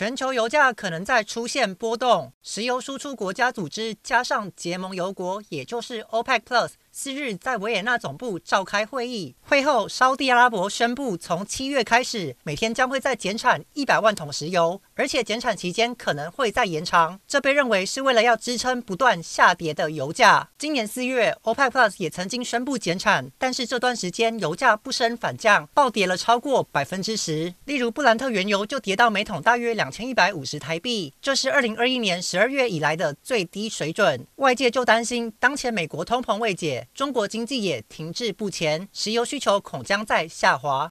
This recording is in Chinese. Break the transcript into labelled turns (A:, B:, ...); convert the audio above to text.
A: 全球油价可能再出现波动，石油输出国家组织加上结盟油国，也就是 OPEC Plus。四日在维也纳总部召开会议，会后沙地阿拉伯宣布，从七月开始，每天将会再减产一百万桶石油，而且减产期间可能会再延长。这被认为是为了要支撑不断下跌的油价。今年四月，OPEC Plus 也曾经宣布减产，但是这段时间油价不升反降，暴跌了超过百分之十。例如布兰特原油就跌到每桶大约两两千一百五十台币，这是二零二一年十二月以来的最低水准。外界就担心，当前美国通膨未解。中国经济也停滞不前，石油需求恐将在下滑。